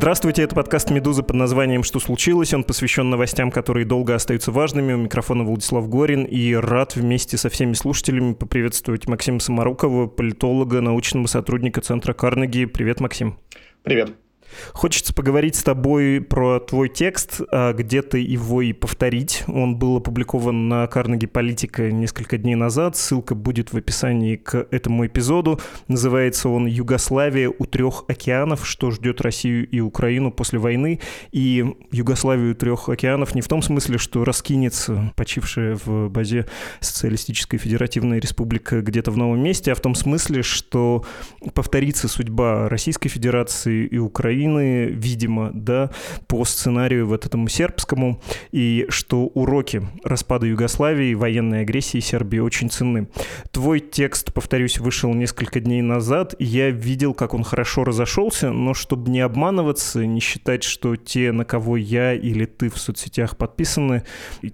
Здравствуйте, это подкаст «Медуза» под названием «Что случилось?». Он посвящен новостям, которые долго остаются важными. У микрофона Владислав Горин. И рад вместе со всеми слушателями поприветствовать Максима Самарукова, политолога, научного сотрудника Центра Карнеги. Привет, Максим. Привет. Хочется поговорить с тобой про твой текст, а где-то его и повторить. Он был опубликован на Карнеги Политика несколько дней назад. Ссылка будет в описании к этому эпизоду. Называется он «Югославия у трех океанов. Что ждет Россию и Украину после войны?» И Югославию у трех океанов не в том смысле, что раскинется почившая в базе Социалистическая Федеративная Республика где-то в новом месте, а в том смысле, что повторится судьба Российской Федерации и Украины Украины, видимо, да, по сценарию вот этому сербскому, и что уроки распада Югославии, военной агрессии Сербии очень ценны. Твой текст, повторюсь, вышел несколько дней назад, и я видел, как он хорошо разошелся, но чтобы не обманываться, не считать, что те, на кого я или ты в соцсетях подписаны,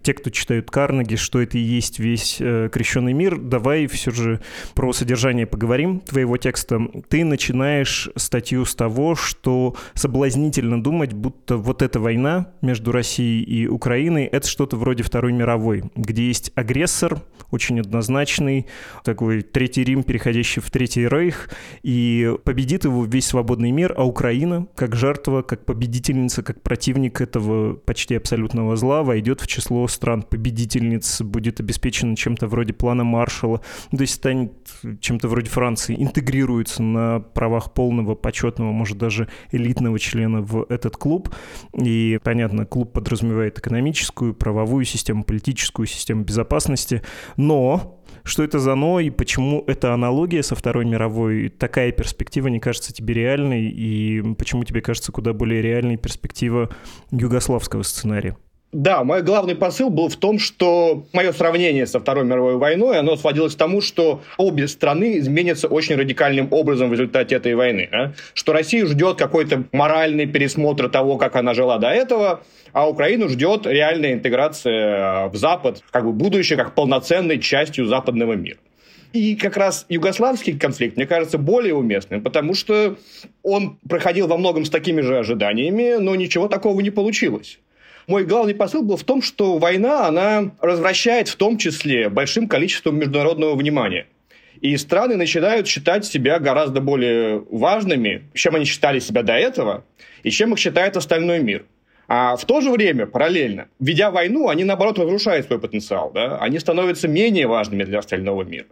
те, кто читают Карнеги, что это и есть весь э, крещенный мир, давай все же про содержание поговорим твоего текста. Ты начинаешь статью с того, что соблазнительно думать, будто вот эта война между Россией и Украиной — это что-то вроде Второй мировой, где есть агрессор, очень однозначный, такой Третий Рим, переходящий в Третий Рейх, и победит его весь свободный мир, а Украина, как жертва, как победительница, как противник этого почти абсолютного зла, войдет в число стран-победительниц, будет обеспечена чем-то вроде плана Маршалла, то есть станет чем-то вроде Франции, интегрируется на правах полного, почетного, может даже элитного члена в этот клуб. И, понятно, клуб подразумевает экономическую, правовую систему, политическую систему безопасности. Но что это за «но» и почему эта аналогия со Второй мировой, такая перспектива не кажется тебе реальной, и почему тебе кажется куда более реальной перспектива югославского сценария? Да, мой главный посыл был в том, что мое сравнение со Второй мировой войной, оно сводилось к тому, что обе страны изменятся очень радикальным образом в результате этой войны. А? Что Россию ждет какой-то моральный пересмотр того, как она жила до этого, а Украину ждет реальная интеграция в Запад, как бы будущее как полноценной частью западного мира. И как раз югославский конфликт, мне кажется, более уместным, потому что он проходил во многом с такими же ожиданиями, но ничего такого не получилось. Мой главный посыл был в том, что война, она развращает в том числе большим количеством международного внимания. И страны начинают считать себя гораздо более важными, чем они считали себя до этого, и чем их считает остальной мир. А в то же время, параллельно, ведя войну, они, наоборот, разрушают свой потенциал. Да? Они становятся менее важными для остального мира.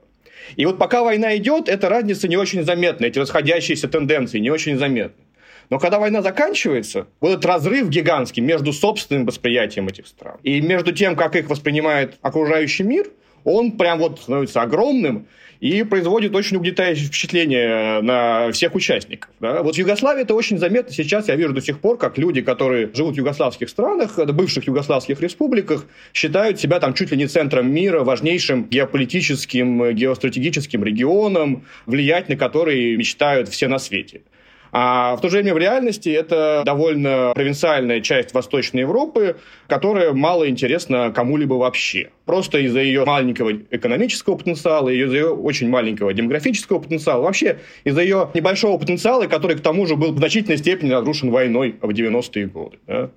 И вот пока война идет, эта разница не очень заметна, эти расходящиеся тенденции не очень заметны. Но когда война заканчивается, этот разрыв гигантский между собственным восприятием этих стран и между тем, как их воспринимает окружающий мир, он прям вот становится огромным и производит очень угнетающее впечатление на всех участников. Да? Вот в Югославии это очень заметно. Сейчас я вижу до сих пор, как люди, которые живут в югославских странах, бывших югославских республиках, считают себя там чуть ли не центром мира, важнейшим геополитическим, геостратегическим регионом, влиять на который мечтают все на свете. А в то же время в реальности это довольно провинциальная часть Восточной Европы, которая мало интересна кому-либо вообще. Просто из-за ее маленького экономического потенциала, из-за ее очень маленького демографического потенциала, вообще из-за ее небольшого потенциала, который к тому же был в значительной степени разрушен войной в 90-е годы. Да?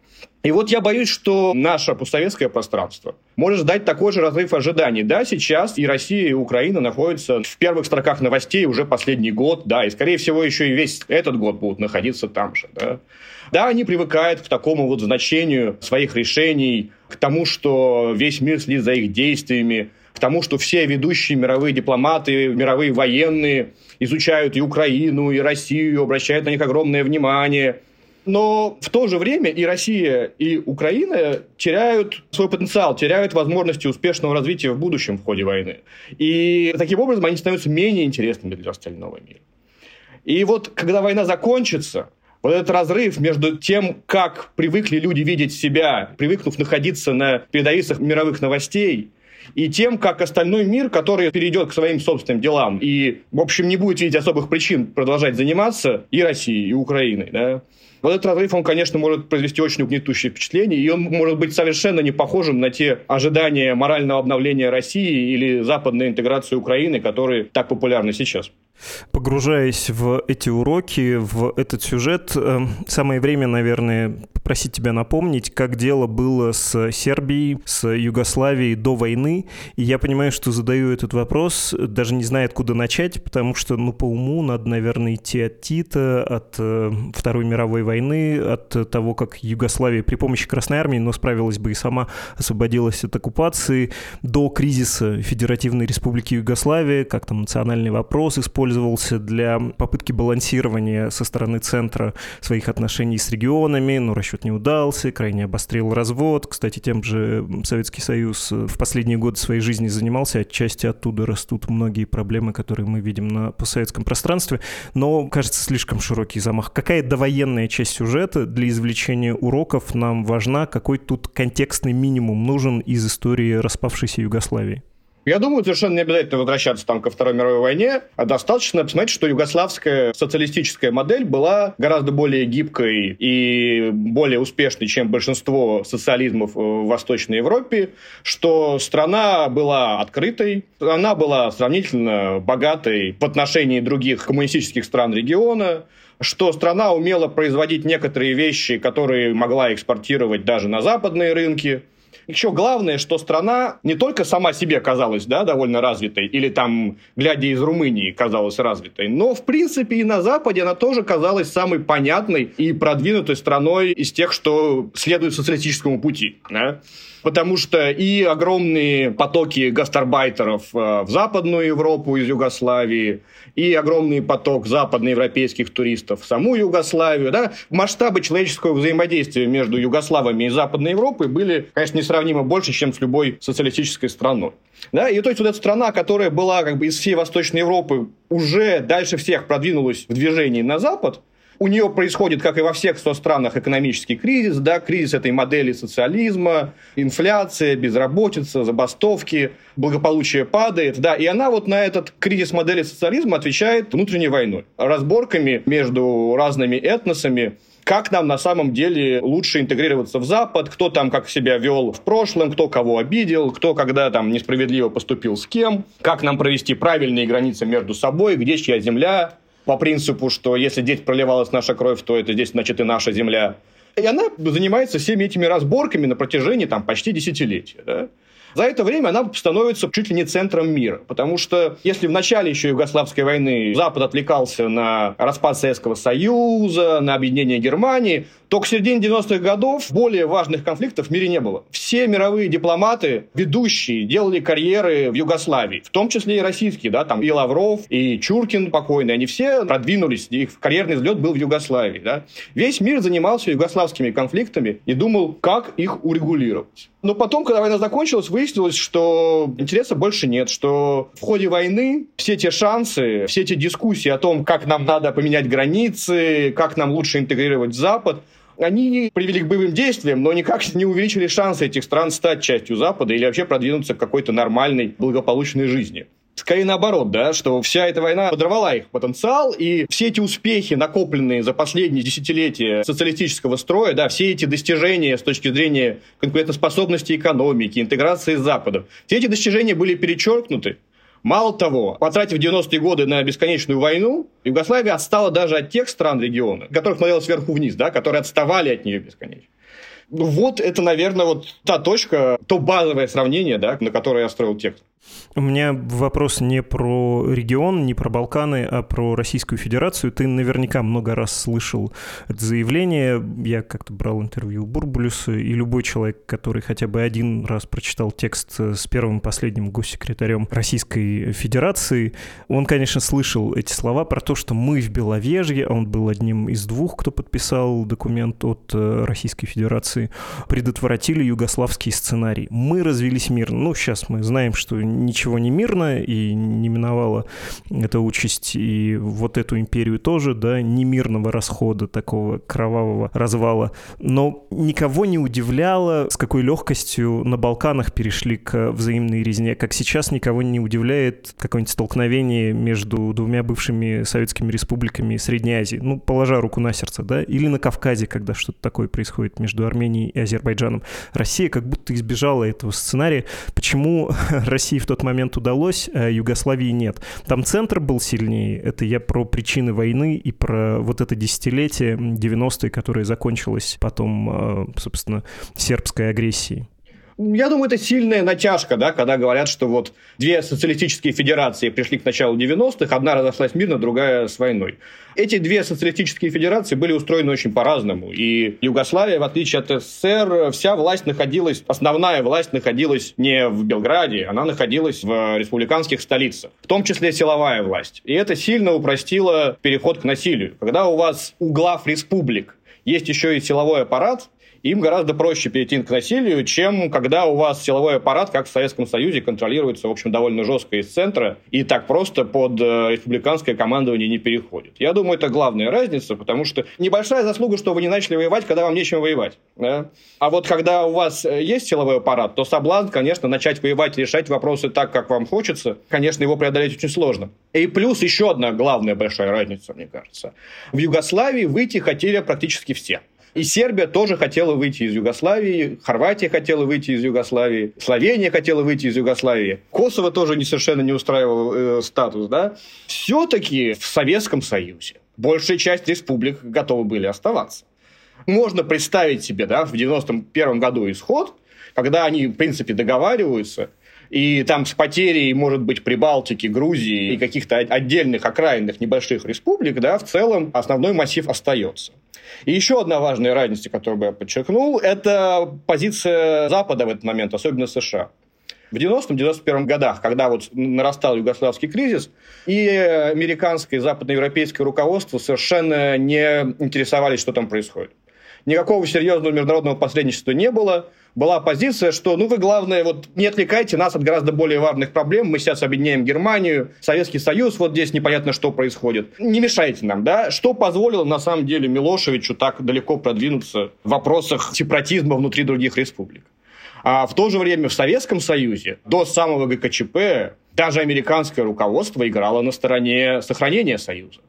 И вот я боюсь, что наше постсоветское пространство может ждать такой же разрыв ожиданий. Да, сейчас и Россия, и Украина находятся в первых строках новостей уже последний год, да, и, скорее всего, еще и весь этот год будут находиться там же, да. Да, они привыкают к такому вот значению своих решений, к тому, что весь мир следит за их действиями, к тому, что все ведущие мировые дипломаты, мировые военные изучают и Украину, и Россию, обращают на них огромное внимание – но в то же время и Россия, и Украина теряют свой потенциал, теряют возможности успешного развития в будущем в ходе войны. И таким образом они становятся менее интересными для остального мира. И вот когда война закончится, вот этот разрыв между тем, как привыкли люди видеть себя, привыкнув находиться на передовицах мировых новостей, и тем, как остальной мир, который перейдет к своим собственным делам и, в общем, не будет видеть особых причин продолжать заниматься и Россией, и Украиной, да, вот этот разрыв, он, конечно, может произвести очень угнетущее впечатление, и он может быть совершенно не похожим на те ожидания морального обновления России или западной интеграции Украины, которые так популярны сейчас. Погружаясь в эти уроки, в этот сюжет, э, самое время, наверное, попросить тебя напомнить, как дело было с Сербией, с Югославией до войны. И я понимаю, что задаю этот вопрос, даже не зная, откуда начать, потому что, ну, по уму надо, наверное, идти от Тита, от э, Второй мировой войны, от того, как Югославия при помощи Красной Армии, но справилась бы и сама, освободилась от оккупации, до кризиса Федеративной Республики Югославия, как там национальный вопрос использовался для попытки балансирования со стороны центра своих отношений с регионами, но расчет не удался, крайне обострил развод. Кстати, тем же Советский Союз в последние годы своей жизни занимался, отчасти оттуда растут многие проблемы, которые мы видим на постсоветском пространстве, но, кажется, слишком широкий замах. Какая довоенная часть сюжета для извлечения уроков нам важна? Какой тут контекстный минимум нужен из истории распавшейся Югославии? Я думаю, совершенно не обязательно возвращаться там ко Второй мировой войне, а достаточно посмотреть, что югославская социалистическая модель была гораздо более гибкой и более успешной, чем большинство социализмов в Восточной Европе, что страна была открытой, она была сравнительно богатой в отношении других коммунистических стран региона, что страна умела производить некоторые вещи, которые могла экспортировать даже на западные рынки – еще главное, что страна не только сама себе казалась да, довольно развитой, или там, глядя из Румынии, казалась развитой, но, в принципе, и на Западе она тоже казалась самой понятной и продвинутой страной из тех, что следует социалистическому пути. Да? Потому что и огромные потоки гастарбайтеров э, в Западную Европу из Югославии, и огромный поток западноевропейских туристов в саму Югославию. Да? Масштабы человеческого взаимодействия между Югославами и Западной Европой были, конечно, несравнимо больше, чем с любой социалистической страной. Да? И то есть вот эта страна, которая была как бы из всей Восточной Европы уже дальше всех продвинулась в движении на Запад, у нее происходит, как и во всех странах, экономический кризис, да, кризис этой модели социализма, инфляция, безработица, забастовки, благополучие падает, да, и она вот на этот кризис модели социализма отвечает внутренней войной, разборками между разными этносами, как нам на самом деле лучше интегрироваться в Запад, кто там как себя вел в прошлом, кто кого обидел, кто когда там несправедливо поступил с кем, как нам провести правильные границы между собой, где чья земля, по принципу, что если здесь проливалась наша кровь, то это здесь, значит, и наша земля. И она занимается всеми этими разборками на протяжении там, почти десятилетия. Да? За это время она становится чуть ли не центром мира. Потому что если в начале еще Югославской войны Запад отвлекался на распад Советского Союза, на объединение Германии, то к середине 90-х годов более важных конфликтов в мире не было. Все мировые дипломаты, ведущие, делали карьеры в Югославии, в том числе и российские, да, там и Лавров, и Чуркин покойный, они все продвинулись, их карьерный взлет был в Югославии, да. Весь мир занимался югославскими конфликтами и думал, как их урегулировать. Но потом, когда война закончилась, выяснилось, что интереса больше нет, что в ходе войны все те шансы, все эти дискуссии о том, как нам надо поменять границы, как нам лучше интегрировать Запад, они привели к боевым действиям, но никак не увеличили шансы этих стран стать частью Запада или вообще продвинуться к какой-то нормальной, благополучной жизни. Скорее наоборот, да, что вся эта война подорвала их потенциал, и все эти успехи, накопленные за последние десятилетия социалистического строя, да, все эти достижения с точки зрения конкурентоспособности экономики, интеграции с Западом, все эти достижения были перечеркнуты Мало того, потратив 90-е годы на бесконечную войну, Югославия отстала даже от тех стран региона, которых смотрела сверху вниз, да, которые отставали от нее бесконечно. Ну, вот это, наверное, вот та точка, то базовое сравнение, да, на которое я строил текст. У меня вопрос не про регион, не про Балканы, а про Российскую Федерацию. Ты наверняка много раз слышал это заявление. Я как-то брал интервью у Бурбулюса, и любой человек, который хотя бы один раз прочитал текст с первым последним госсекретарем Российской Федерации, он, конечно, слышал эти слова про то, что мы в Беловежье, он был одним из двух, кто подписал документ от э, Российской Федерации, предотвратили югославский сценарий. Мы развелись мирно. Ну, сейчас мы знаем, что ничего не мирно, и не миновала эта участь и вот эту империю тоже, да, немирного расхода, такого кровавого развала. Но никого не удивляло, с какой легкостью на Балканах перешли к взаимной резне, как сейчас никого не удивляет какое-нибудь столкновение между двумя бывшими советскими республиками Средней Азии, ну, положа руку на сердце, да, или на Кавказе, когда что-то такое происходит между Арменией и Азербайджаном. Россия как будто избежала этого сценария. Почему Россия в тот момент удалось, а Югославии нет. Там центр был сильнее. Это я про причины войны и про вот это десятилетие 90-е, которое закончилось потом, а, собственно, сербской агрессией. Я думаю, это сильная натяжка, да, когда говорят, что вот две социалистические федерации пришли к началу 90-х, одна разошлась мирно, другая с войной. Эти две социалистические федерации были устроены очень по-разному. И Югославия, в отличие от СССР, вся власть находилась, основная власть находилась не в Белграде, она находилась в республиканских столицах, в том числе силовая власть. И это сильно упростило переход к насилию. Когда у вас у глав республик есть еще и силовой аппарат, им гораздо проще перейти к насилию, чем когда у вас силовой аппарат, как в Советском Союзе, контролируется, в общем, довольно жестко из центра, и так просто под э, республиканское командование не переходит. Я думаю, это главная разница, потому что небольшая заслуга, что вы не начали воевать, когда вам нечем воевать. Да? А вот когда у вас э, есть силовой аппарат, то соблазн, конечно, начать воевать, решать вопросы так, как вам хочется, конечно, его преодолеть очень сложно. И плюс еще одна главная большая разница, мне кажется. В Югославии выйти хотели практически все. И Сербия тоже хотела выйти из Югославии, Хорватия хотела выйти из Югославии, Словения хотела выйти из Югославии, Косово тоже не совершенно не устраивал э, статус, да. Все-таки в Советском Союзе большая часть республик готовы были оставаться. Можно представить себе, да, в 91 году исход, когда они, в принципе, договариваются, и там с потерей, может быть, Прибалтики, Грузии и каких-то отдельных окраинных небольших республик, да, в целом основной массив остается. И еще одна важная разница, которую бы я подчеркнул, это позиция Запада в этот момент, особенно США. В 90-91 годах, когда вот нарастал югославский кризис, и американское, и западноевропейское руководство совершенно не интересовались, что там происходит. Никакого серьезного международного посредничества не было была позиция, что, ну, вы, главное, вот не отвлекайте нас от гораздо более важных проблем. Мы сейчас объединяем Германию, Советский Союз, вот здесь непонятно, что происходит. Не мешайте нам, да? Что позволило, на самом деле, Милошевичу так далеко продвинуться в вопросах сепаратизма внутри других республик? А в то же время в Советском Союзе до самого ГКЧП даже американское руководство играло на стороне сохранения Союза.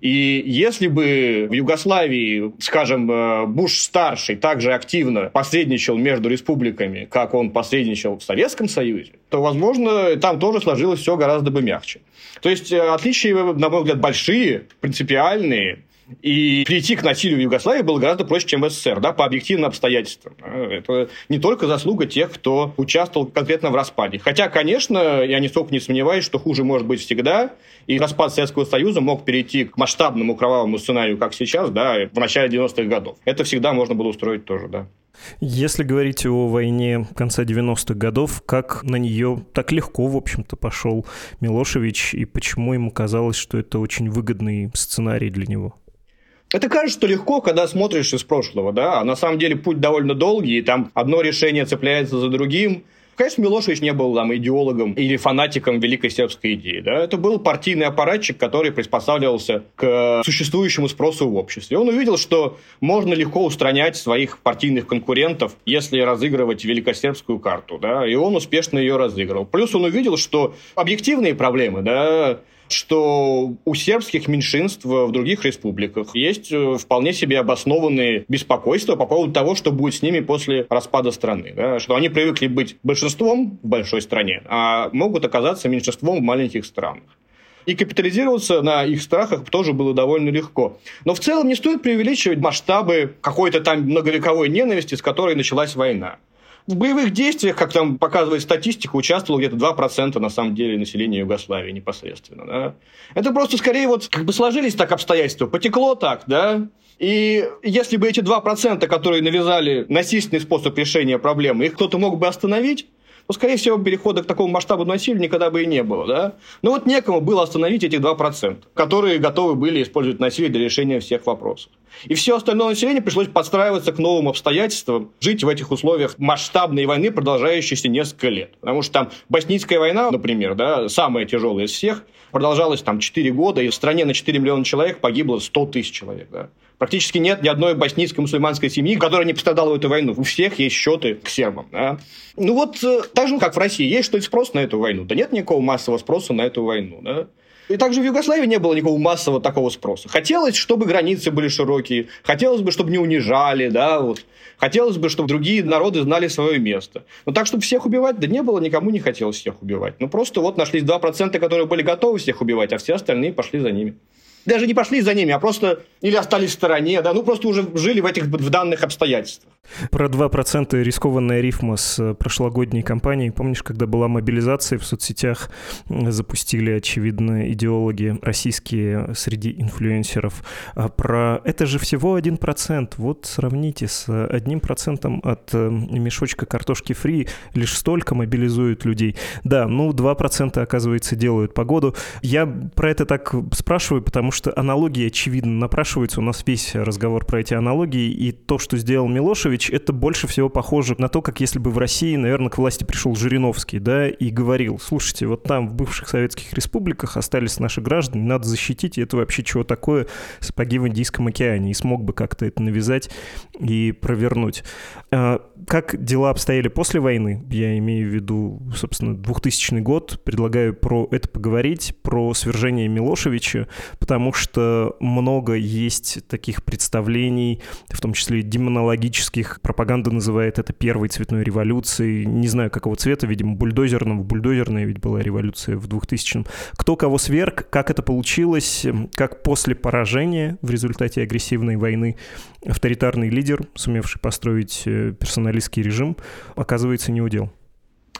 И если бы в Югославии, скажем, э, Буш-старший также активно посредничал между республиками, как он посредничал в Советском Союзе, то, возможно, там тоже сложилось все гораздо бы мягче. То есть э, отличия, на мой взгляд, большие, принципиальные, и прийти к насилию в Югославии было гораздо проще, чем в СССР, да, по объективным обстоятельствам. Это не только заслуга тех, кто участвовал конкретно в распаде. Хотя, конечно, я нисколько не сомневаюсь, что хуже может быть всегда, и распад Советского Союза мог перейти к масштабному кровавому сценарию, как сейчас, да, в начале 90-х годов. Это всегда можно было устроить тоже, да. Если говорить о войне конца 90-х годов, как на нее так легко, в общем-то, пошел Милошевич, и почему ему казалось, что это очень выгодный сценарий для него? Это кажется легко, когда смотришь из прошлого, да, а на самом деле путь довольно долгий, и там одно решение цепляется за другим. Конечно, Милошевич не был там идеологом или фанатиком великой сербской идеи. Да? Это был партийный аппаратчик, который приспосабливался к существующему спросу в обществе. Он увидел, что можно легко устранять своих партийных конкурентов, если разыгрывать великосербскую карту. Да? И он успешно ее разыгрывал. Плюс он увидел, что объективные проблемы, да, что у сербских меньшинств в других республиках есть э, вполне себе обоснованные беспокойства по поводу того, что будет с ними после распада страны. Да? Что они привыкли быть большинством в большой стране, а могут оказаться меньшинством в маленьких странах. И капитализироваться на их страхах тоже было довольно легко. Но в целом не стоит преувеличивать масштабы какой-то там многовековой ненависти, с которой началась война в боевых действиях, как там показывает статистика, участвовало где-то 2% на самом деле населения Югославии непосредственно. Да? Это просто скорее вот как бы сложились так обстоятельства, потекло так, да, и если бы эти 2%, которые навязали насильственный способ решения проблемы, их кто-то мог бы остановить, то, скорее всего, перехода к такому масштабу насилия никогда бы и не было. Да? Но вот некому было остановить этих 2%, которые готовы были использовать насилие для решения всех вопросов. И все остальное население пришлось подстраиваться к новым обстоятельствам, жить в этих условиях масштабной войны, продолжающейся несколько лет. Потому что там Боснийская война, например, да, самая тяжелая из всех, продолжалась там 4 года, и в стране на 4 миллиона человек погибло 100 тысяч человек. Да. Практически нет ни одной боснийской мусульманской семьи, которая не пострадала в эту войну. У всех есть счеты к сербам. Да? Ну вот, э, так же, как в России, есть что-то спрос на эту войну. Да нет никакого массового спроса на эту войну. Да? И также в Югославии не было никакого массового такого спроса. Хотелось, чтобы границы были широкие, хотелось бы, чтобы не унижали, да, вот. Хотелось бы, чтобы другие народы знали свое место. Но так, чтобы всех убивать, да не было, никому не хотелось всех убивать. Ну, просто вот нашлись 2%, которые были готовы всех убивать, а все остальные пошли за ними даже не пошли за ними, а просто или остались в стороне, да, ну просто уже жили в этих в данных обстоятельствах. Про 2% рискованная рифма с э, прошлогодней кампанией. Помнишь, когда была мобилизация в соцсетях, запустили, очевидно, идеологи российские среди инфлюенсеров. А про это же всего 1%. Вот сравните с одним процентом от э, мешочка картошки фри. Лишь столько мобилизуют людей. Да, ну 2% оказывается делают погоду. Я про это так спрашиваю, потому что аналогии, очевидно, напрашиваются. У нас весь разговор про эти аналогии. И то, что сделал Милошевич, это больше всего похоже на то, как если бы в России, наверное, к власти пришел Жириновский, да, и говорил, слушайте, вот там в бывших советских республиках остались наши граждане, надо защитить, и это вообще чего такое, сапоги в Индийском океане, и смог бы как-то это навязать и провернуть. А, как дела обстояли после войны? Я имею в виду, собственно, 2000 год. Предлагаю про это поговорить, про свержение Милошевича, потому что много есть таких представлений, в том числе демонологических, их пропаганда называет это первой цветной революцией. Не знаю, какого цвета, видимо, бульдозерного. Бульдозерная ведь была революция в 2000-м. Кто кого сверг, как это получилось, как после поражения в результате агрессивной войны авторитарный лидер, сумевший построить э, персоналистский режим, оказывается не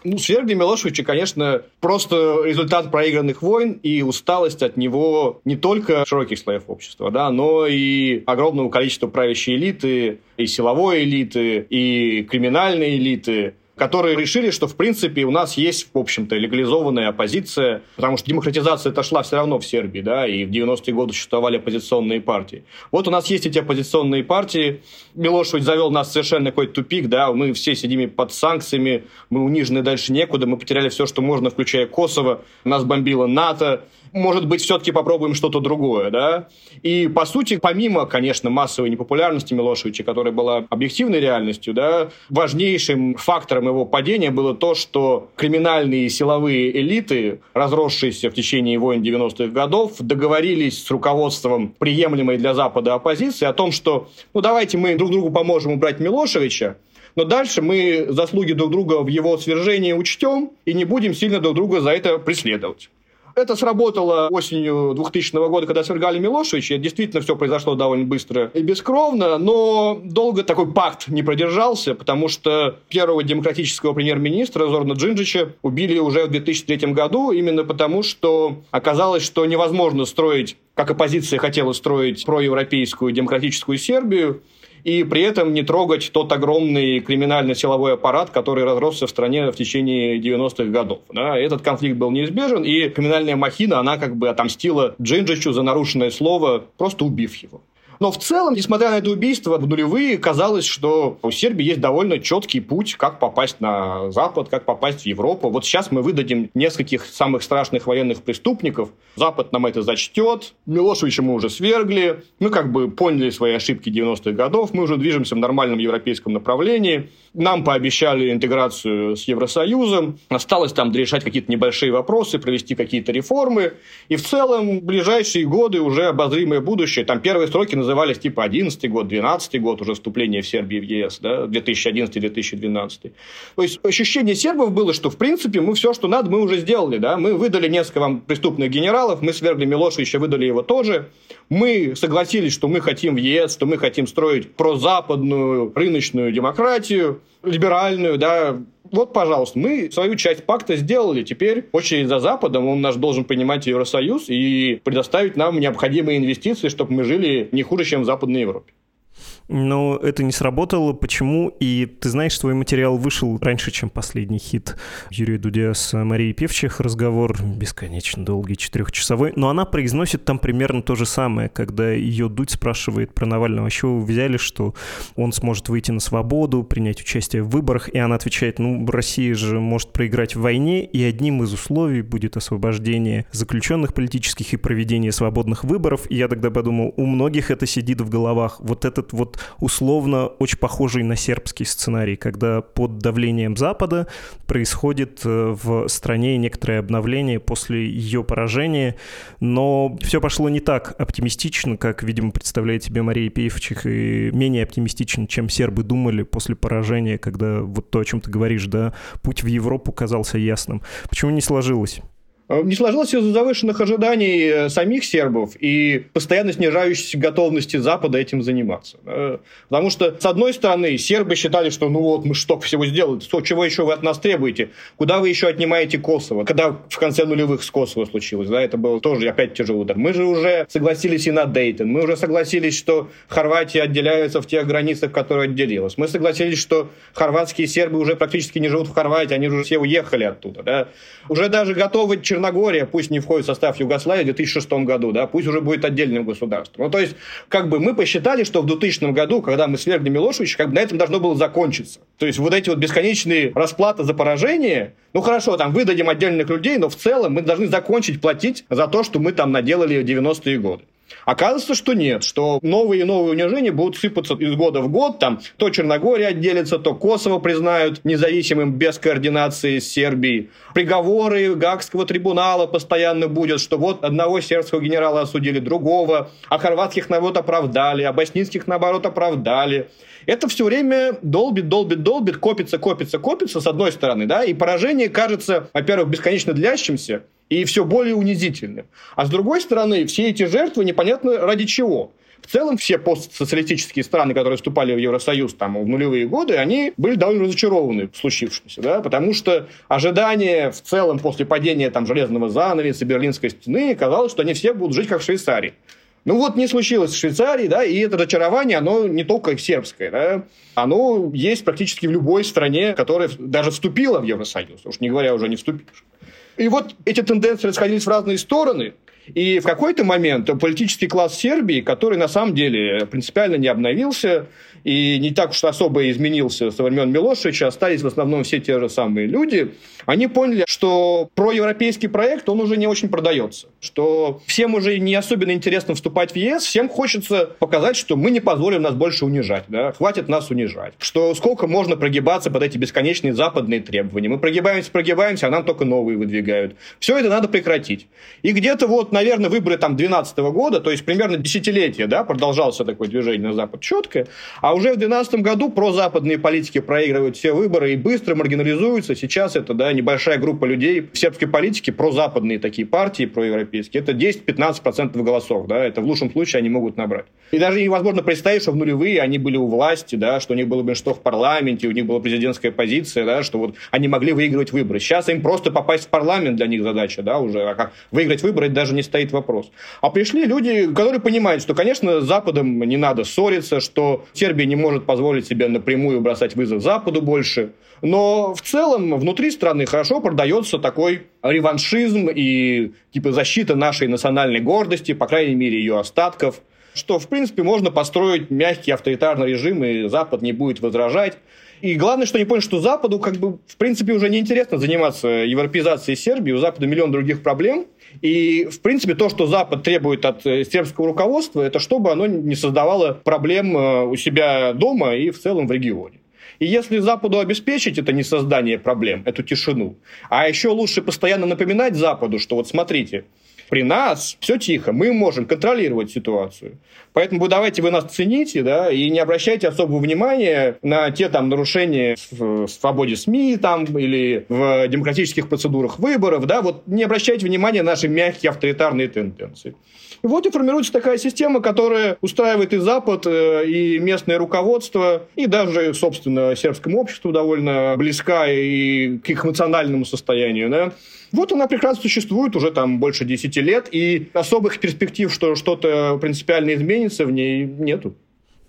Ну, свергли Милошевича, конечно, просто результат проигранных войн и усталость от него не только широких слоев общества, да, но и огромного количества правящей элиты, и силовой элиты, и криминальной элиты которые решили, что, в принципе, у нас есть, в общем-то, легализованная оппозиция, потому что демократизация это шла все равно в Сербии, да, и в 90-е годы существовали оппозиционные партии. Вот у нас есть эти оппозиционные партии. Милошевич завел нас совершенно какой-то тупик, да, мы все сидим под санкциями, мы унижены дальше некуда, мы потеряли все, что можно, включая Косово, нас бомбило НАТО, может быть, все-таки попробуем что-то другое, да? И, по сути, помимо, конечно, массовой непопулярности Милошевича, которая была объективной реальностью, да, важнейшим фактором его падения было то, что криминальные силовые элиты, разросшиеся в течение войн 90-х годов, договорились с руководством приемлемой для Запада оппозиции о том, что, ну, давайте мы друг другу поможем убрать Милошевича, но дальше мы заслуги друг друга в его свержении учтем и не будем сильно друг друга за это преследовать. Это сработало осенью 2000 года, когда свергали Милошевича. Действительно, все произошло довольно быстро и бескровно, но долго такой пакт не продержался, потому что первого демократического премьер-министра Зорна Джинджича убили уже в 2003 году, именно потому, что оказалось, что невозможно строить, как оппозиция хотела строить проевропейскую демократическую Сербию, и при этом не трогать тот огромный криминально-силовой аппарат, который разросся в стране в течение 90-х годов. Да, этот конфликт был неизбежен, и криминальная махина, она как бы отомстила Джинджичу за нарушенное слово, просто убив его. Но в целом, несмотря на это убийство, в нулевые казалось, что у Сербии есть довольно четкий путь, как попасть на Запад, как попасть в Европу. Вот сейчас мы выдадим нескольких самых страшных военных преступников. Запад нам это зачтет. Милошевича мы уже свергли. Мы как бы поняли свои ошибки 90-х годов. Мы уже движемся в нормальном европейском направлении. Нам пообещали интеграцию с Евросоюзом. Осталось там решать какие-то небольшие вопросы, провести какие-то реформы. И в целом ближайшие годы уже обозримое будущее. Там первые сроки назывались типа 11 год, 12 год уже вступления в Сербии в ЕС, да, 2011-2012. То есть ощущение сербов было, что в принципе мы все, что надо, мы уже сделали. Да? Мы выдали несколько вам преступных генералов, мы свергли Милошевича, выдали его тоже. Мы согласились, что мы хотим в ЕС, что мы хотим строить прозападную рыночную демократию, либеральную, да, вот, пожалуйста, мы свою часть пакта сделали. Теперь очередь за Западом, он наш должен понимать Евросоюз и предоставить нам необходимые инвестиции, чтобы мы жили не хуже, чем в Западной Европе но это не сработало. Почему? И ты знаешь, твой материал вышел раньше, чем последний хит Юрия Дудя с Марией Певчих. Разговор бесконечно долгий, четырехчасовой. Но она произносит там примерно то же самое, когда ее Дудь спрашивает про Навального, а чего вы взяли, что он сможет выйти на свободу, принять участие в выборах. И она отвечает, ну, Россия же может проиграть в войне, и одним из условий будет освобождение заключенных политических и проведение свободных выборов. И я тогда подумал, у многих это сидит в головах. Вот этот вот условно очень похожий на сербский сценарий, когда под давлением Запада происходит э, в стране некоторое обновление после ее поражения, но все пошло не так оптимистично, как, видимо, представляет себе Мария Пеевчих, и менее оптимистично, чем сербы думали после поражения, когда вот то, о чем ты говоришь, да, путь в Европу казался ясным. Почему не сложилось? Э, не сложилось из-за завышенных ожиданий э, самих сербов и постоянно снижающейся готовности Запада этим заниматься. Потому что, с одной стороны, сербы считали, что ну вот мы что всего сделали, что, чего еще вы от нас требуете, куда вы еще отнимаете Косово, когда в конце нулевых с Косово случилось, да, это был тоже опять тяжелый удар. Мы же уже согласились и на Дейтон, мы уже согласились, что Хорватия отделяется в тех границах, которые отделилась. Мы согласились, что хорватские сербы уже практически не живут в Хорватии, они уже все уехали оттуда, да. Уже даже готовы Черногория пусть не входит в состав Югославии в 2006 году, да, пусть уже будет отдельным государством. Ну, то есть, как бы мы посчитали, что в 2000 году, когда мы свергли Милошевича, как бы на этом должно было закончиться. То есть, вот эти вот бесконечные расплаты за поражение, ну, хорошо, там, выдадим отдельных людей, но в целом мы должны закончить платить за то, что мы там наделали в 90-е годы. Оказывается, что нет, что новые и новые унижения будут сыпаться из года в год. Там то Черногория отделится, то Косово признают независимым без координации с Сербией. Приговоры Гагского трибунала постоянно будут, что вот одного сербского генерала осудили другого, а хорватских, наоборот, оправдали, а боснийских, наоборот, оправдали. Это все время долбит, долбит, долбит, копится, копится, копится, с одной стороны, да, и поражение кажется, во-первых, бесконечно длящимся, и все более унизительным. А с другой стороны, все эти жертвы непонятно ради чего. В целом все постсоциалистические страны, которые вступали в Евросоюз там, в нулевые годы, они были довольно разочарованы в случившемся, да, потому что ожидания в целом после падения там, железного занавеса, Берлинской стены, казалось, что они все будут жить как в Швейцарии. Ну вот не случилось в Швейцарии, да, и это разочарование, оно не только сербское, да, оно есть практически в любой стране, которая даже вступила в Евросоюз, уж не говоря уже не вступившей. И вот эти тенденции расходились в разные стороны. И в какой-то момент политический класс Сербии, который на самом деле принципиально не обновился, и не так уж особо изменился со времен Милошевича, остались в основном все те же самые люди, они поняли, что проевропейский проект, он уже не очень продается. Что всем уже не особенно интересно вступать в ЕС, всем хочется показать, что мы не позволим нас больше унижать, да? хватит нас унижать. Что сколько можно прогибаться под эти бесконечные западные требования. Мы прогибаемся, прогибаемся, а нам только новые выдвигают. Все это надо прекратить. И где-то вот, наверное, выборы там 2012 года, то есть примерно десятилетие, да, продолжался такое движение на Запад четкое, а уже в 2012 году прозападные политики проигрывают все выборы и быстро маргинализуются. Сейчас это да, небольшая группа людей в сербской политике, прозападные такие партии, проевропейские. Это 10-15% голосов. Да, это в лучшем случае они могут набрать. И даже невозможно представить, что в нулевые они были у власти, да, что у них было большинство в парламенте, у них была президентская позиция, да, что вот они могли выигрывать выборы. Сейчас им просто попасть в парламент для них задача, да, уже. А как выиграть выборы, это даже не стоит вопрос. А пришли люди, которые понимают, что, конечно, с Западом не надо ссориться, что Сербия не может позволить себе напрямую бросать вызов Западу больше. Но в целом внутри страны хорошо продается такой реваншизм и типа защита нашей национальной гордости, по крайней мере, ее остатков что, в принципе, можно построить мягкий авторитарный режим, и Запад не будет возражать. И главное, что они поняли, что Западу, как бы, в принципе, уже неинтересно заниматься европеизацией Сербии. У Запада миллион других проблем. И, в принципе, то, что Запад требует от э, сербского руководства, это чтобы оно не создавало проблем э, у себя дома и в целом в регионе. И если Западу обеспечить это не создание проблем, эту тишину, а еще лучше постоянно напоминать Западу, что вот смотрите, при нас все тихо, мы можем контролировать ситуацию. Поэтому давайте вы нас цените, да, и не обращайте особого внимания на те там нарушения в свободе СМИ там или в демократических процедурах выборов, да, вот не обращайте внимания на наши мягкие авторитарные тенденции. И вот и формируется такая система, которая устраивает и Запад, э, и местное руководство, и даже, собственно, сербскому обществу довольно близка и к их эмоциональному состоянию. Да? Вот она прекрасно существует уже там больше 10 лет, и особых перспектив, что что-то принципиально изменится, в ней нету.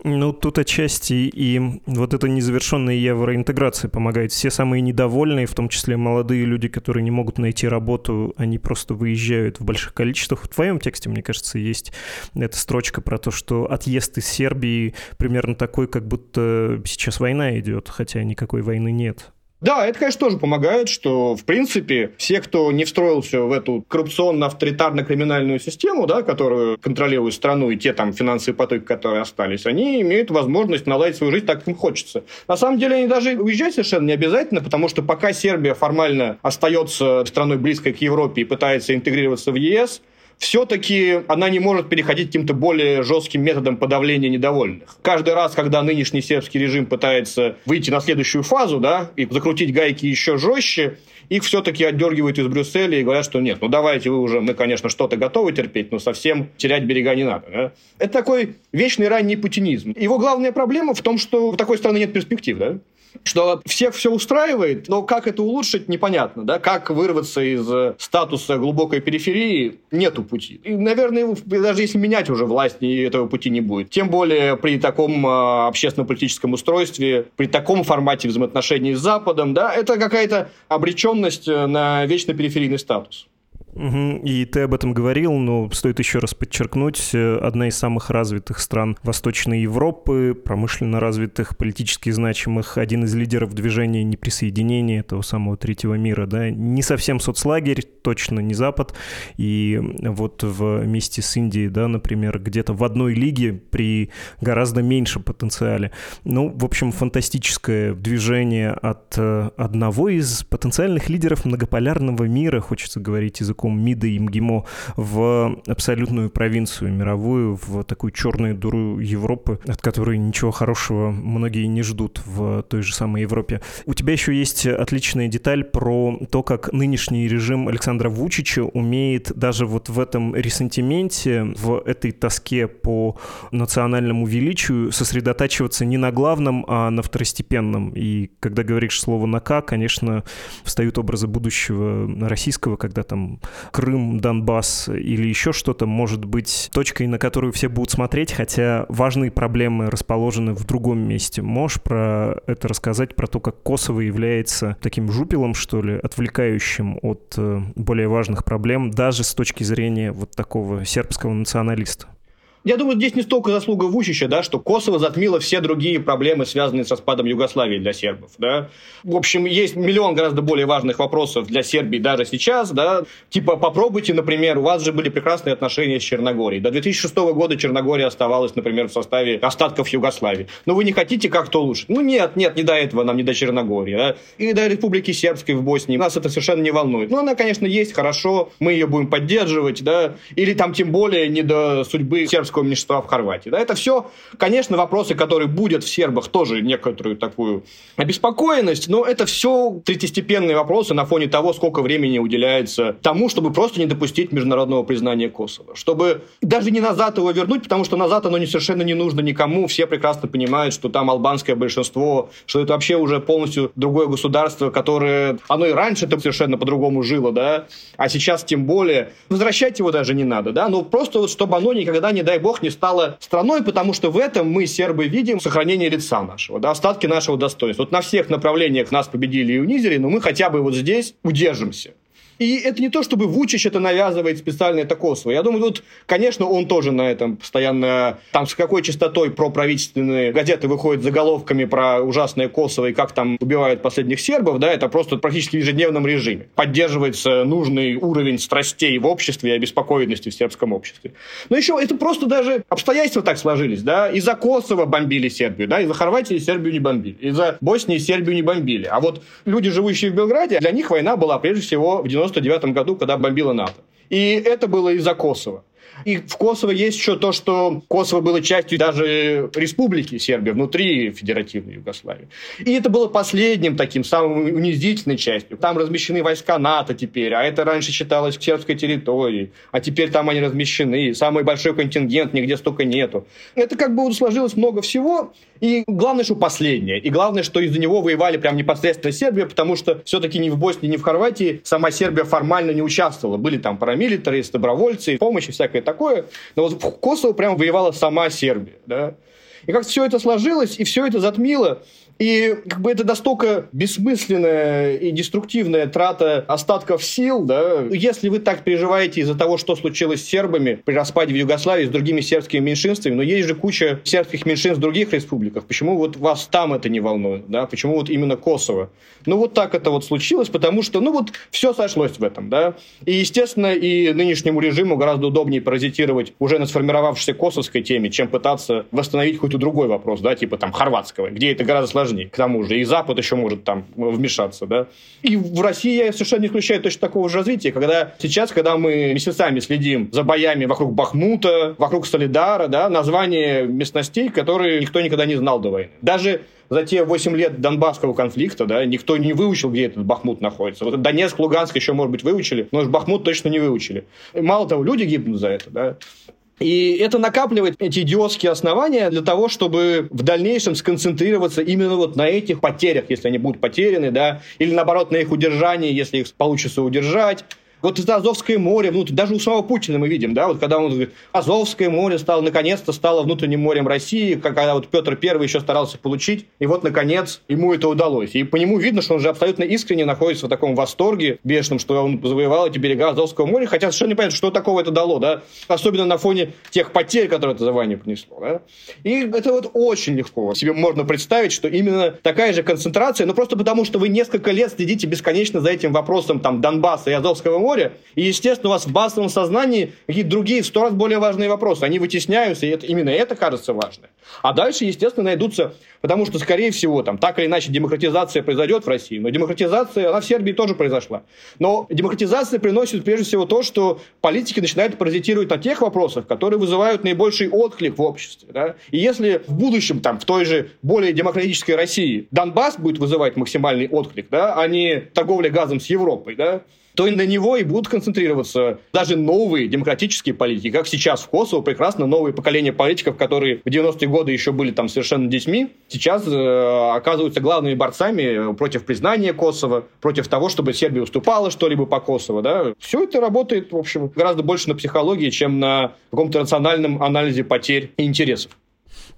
Ну, тут отчасти и вот эта незавершенная евроинтеграция помогает. Все самые недовольные, в том числе молодые люди, которые не могут найти работу, они просто выезжают в больших количествах. В твоем тексте, мне кажется, есть эта строчка про то, что отъезд из Сербии примерно такой, как будто сейчас война идет, хотя никакой войны нет. Да, это, конечно, тоже помогает, что, в принципе, все, кто не встроился в эту коррупционно-авторитарно-криминальную систему, да, которую контролирует страну, и те там финансовые потоки, которые остались, они имеют возможность наладить свою жизнь так, как им хочется. На самом деле, они даже уезжать совершенно не обязательно, потому что пока Сербия формально остается страной близкой к Европе и пытается интегрироваться в ЕС, все-таки она не может переходить каким-то более жестким методом подавления недовольных. Каждый раз, когда нынешний сербский режим пытается выйти на следующую фазу, да, и закрутить гайки еще жестче, их все-таки отдергивают из Брюсселя и говорят, что нет, ну давайте вы уже, мы, конечно, что-то готовы терпеть, но совсем терять берега не надо. Да? Это такой вечный ранний путинизм. Его главная проблема в том, что в такой страны нет перспектив. Да? Что всех все устраивает, но как это улучшить, непонятно, да, как вырваться из э, статуса глубокой периферии, нету пути. И, наверное, даже если менять уже власть, этого пути не будет. Тем более при таком э, общественно-политическом устройстве, при таком формате взаимоотношений с Западом, да, это какая-то обреченность э, на вечно периферийный статус. Угу. И ты об этом говорил, но стоит еще раз подчеркнуть, э, одна из самых развитых стран Восточной Европы, промышленно развитых, политически значимых, один из лидеров движения неприсоединения этого самого третьего мира, да, не совсем соцлагерь, точно не Запад, и вот вместе с Индией, да, например, где-то в одной лиге при гораздо меньшем потенциале. Ну, в общем, фантастическое движение от э, одного из потенциальных лидеров многополярного мира, хочется говорить языком языком МИДа и МГИМО в абсолютную провинцию мировую, в такую черную дуру Европы, от которой ничего хорошего многие не ждут в той же самой Европе. У тебя еще есть отличная деталь про то, как нынешний режим Александра Вучича умеет даже вот в этом ресентименте, в этой тоске по национальному величию сосредотачиваться не на главном, а на второстепенном. И когда говоришь слово «на К», конечно, встают образы будущего российского, когда там Крым, Донбасс или еще что-то может быть точкой, на которую все будут смотреть, хотя важные проблемы расположены в другом месте. Можешь про это рассказать, про то, как Косово является таким жупелом, что ли, отвлекающим от э, более важных проблем, даже с точки зрения вот такого сербского националиста? Я думаю, здесь не столько заслуга Вучича, да, что Косово затмило все другие проблемы, связанные с распадом Югославии для сербов. Да. В общем, есть миллион гораздо более важных вопросов для Сербии даже сейчас. Да. Типа, попробуйте, например, у вас же были прекрасные отношения с Черногорией. До 2006 года Черногория оставалась, например, в составе остатков Югославии. Но вы не хотите как-то улучшить? Ну нет, нет, не до этого нам, не до Черногории. Да. И до Республики Сербской в Боснии. Нас это совершенно не волнует. Ну, она, конечно, есть, хорошо, мы ее будем поддерживать. Да. Или там тем более не до судьбы сербского сербского меньшинства в Хорватии. Да, это все, конечно, вопросы, которые будут в сербах тоже некоторую такую обеспокоенность, но это все третьестепенные вопросы на фоне того, сколько времени уделяется тому, чтобы просто не допустить международного признания Косово. Чтобы даже не назад его вернуть, потому что назад оно не совершенно не нужно никому. Все прекрасно понимают, что там албанское большинство, что это вообще уже полностью другое государство, которое... Оно и раньше это совершенно по-другому жило, да, а сейчас тем более. Возвращать его даже не надо, да, но просто вот чтобы оно никогда, не дай дай бог, не стала страной, потому что в этом мы, сербы, видим сохранение лица нашего, да, остатки нашего достоинства. Вот на всех направлениях нас победили и унизили, но мы хотя бы вот здесь удержимся. И это не то, чтобы Вучич это навязывает специально это Косово. Я думаю, тут, конечно, он тоже на этом постоянно, там с какой частотой проправительственные газеты выходят заголовками про ужасное Косово и как там убивают последних сербов, да, это просто практически в ежедневном режиме. Поддерживается нужный уровень страстей в обществе и обеспокоенности в сербском обществе. Но еще это просто даже обстоятельства так сложились, да, из-за Косово бомбили Сербию, да, из-за Хорватии Сербию не бомбили, из-за Боснии Сербию не бомбили. А вот люди, живущие в Белграде, для них война была прежде всего в 90 1999 году, когда бомбила НАТО. И это было из-за Косово. И в Косово есть еще то, что Косово было частью даже республики Сербия внутри федеративной Югославии. И это было последним таким, самым унизительной частью. Там размещены войска НАТО теперь, а это раньше считалось сербской территорией, а теперь там они размещены, самый большой контингент, нигде столько нету. Это как бы сложилось много всего, и главное, что последнее. И главное, что из-за него воевали прям непосредственно Сербия, потому что все-таки ни в Боснии, ни в Хорватии сама Сербия формально не участвовала. Были там парамилитары, добровольцы, помощь и всякое такое. Но вот в Косово прям воевала сама Сербия. Да? И как все это сложилось, и все это затмило И как бы это настолько бессмысленная и деструктивная трата остатков сил, да, если вы так переживаете из-за того, что случилось с сербами при распаде в Югославии с другими сербскими меньшинствами, но есть же куча сербских меньшинств в других республиках, почему вот вас там это не волнует, да, почему вот именно Косово? Ну вот так это вот случилось, потому что, ну вот все сошлось в этом, да, и естественно и нынешнему режиму гораздо удобнее паразитировать уже на сформировавшейся косовской теме, чем пытаться восстановить какой-то другой вопрос, да, типа там хорватского, где это гораздо сложнее, к тому же, и Запад еще может там вмешаться, да. И в России я совершенно не исключаю точно такого же развития, когда сейчас, когда мы месяцами следим за боями вокруг Бахмута, вокруг Солидара, да, название местностей, которые никто никогда не знал до войны. Даже за те 8 лет Донбасского конфликта, да, никто не выучил, где этот Бахмут находится. Вот Донецк, Луганск еще, может быть, выучили, но Бахмут точно не выучили. И мало того, люди гибнут за это, да. И это накапливает эти идиотские основания для того, чтобы в дальнейшем сконцентрироваться именно вот на этих потерях, если они будут потеряны, да, или наоборот на их удержании, если их получится удержать. Вот это Азовское море, внутрь, даже у самого Путина мы видим, да, вот когда он говорит, Азовское море стало, наконец-то стало внутренним морем России, когда вот Петр Первый еще старался получить, и вот, наконец, ему это удалось. И по нему видно, что он же абсолютно искренне находится в таком восторге бешеном, что он завоевал эти берега Азовского моря, хотя совершенно не понятно, что такого это дало, да, особенно на фоне тех потерь, которые это завоевание принесло, да. И это вот очень легко себе можно представить, что именно такая же концентрация, но просто потому, что вы несколько лет следите бесконечно за этим вопросом там Донбасса и Азовского моря, моря, и, естественно, у вас в базовом сознании какие-то другие, в сто раз более важные вопросы. Они вытесняются, и это, именно это кажется важным. А дальше, естественно, найдутся, потому что, скорее всего, там, так или иначе, демократизация произойдет в России, но демократизация, она в Сербии тоже произошла. Но демократизация приносит, прежде всего, то, что политики начинают паразитировать на тех вопросах, которые вызывают наибольший отклик в обществе. Да? И если в будущем, там, в той же более демократической России Донбасс будет вызывать максимальный отклик, да, а не торговля газом с Европой, да, то и на него и будут концентрироваться даже новые демократические политики, как сейчас в Косово прекрасно новые поколения политиков, которые в 90-е годы еще были там совершенно детьми, сейчас э, оказываются главными борцами против признания Косово, против того, чтобы Сербия уступала что-либо по Косово. Да? Все это работает, в общем, гораздо больше на психологии, чем на каком-то рациональном анализе потерь и интересов.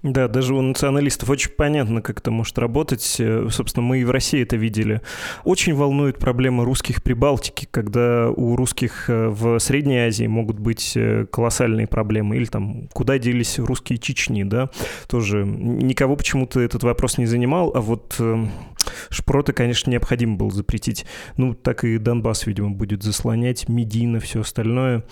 Да, даже у националистов очень понятно, как это может работать. Э, собственно, мы и в России это видели. Очень волнует проблема русских Прибалтики, когда у русских э, в Средней Азии могут быть э, колоссальные проблемы. Или там, куда делись русские Чечни, да? Тоже никого почему-то этот вопрос не занимал, а вот шпроты, конечно, необходимо было запретить. Ну, так и Донбасс, видимо, будет заслонять, Медина, все остальное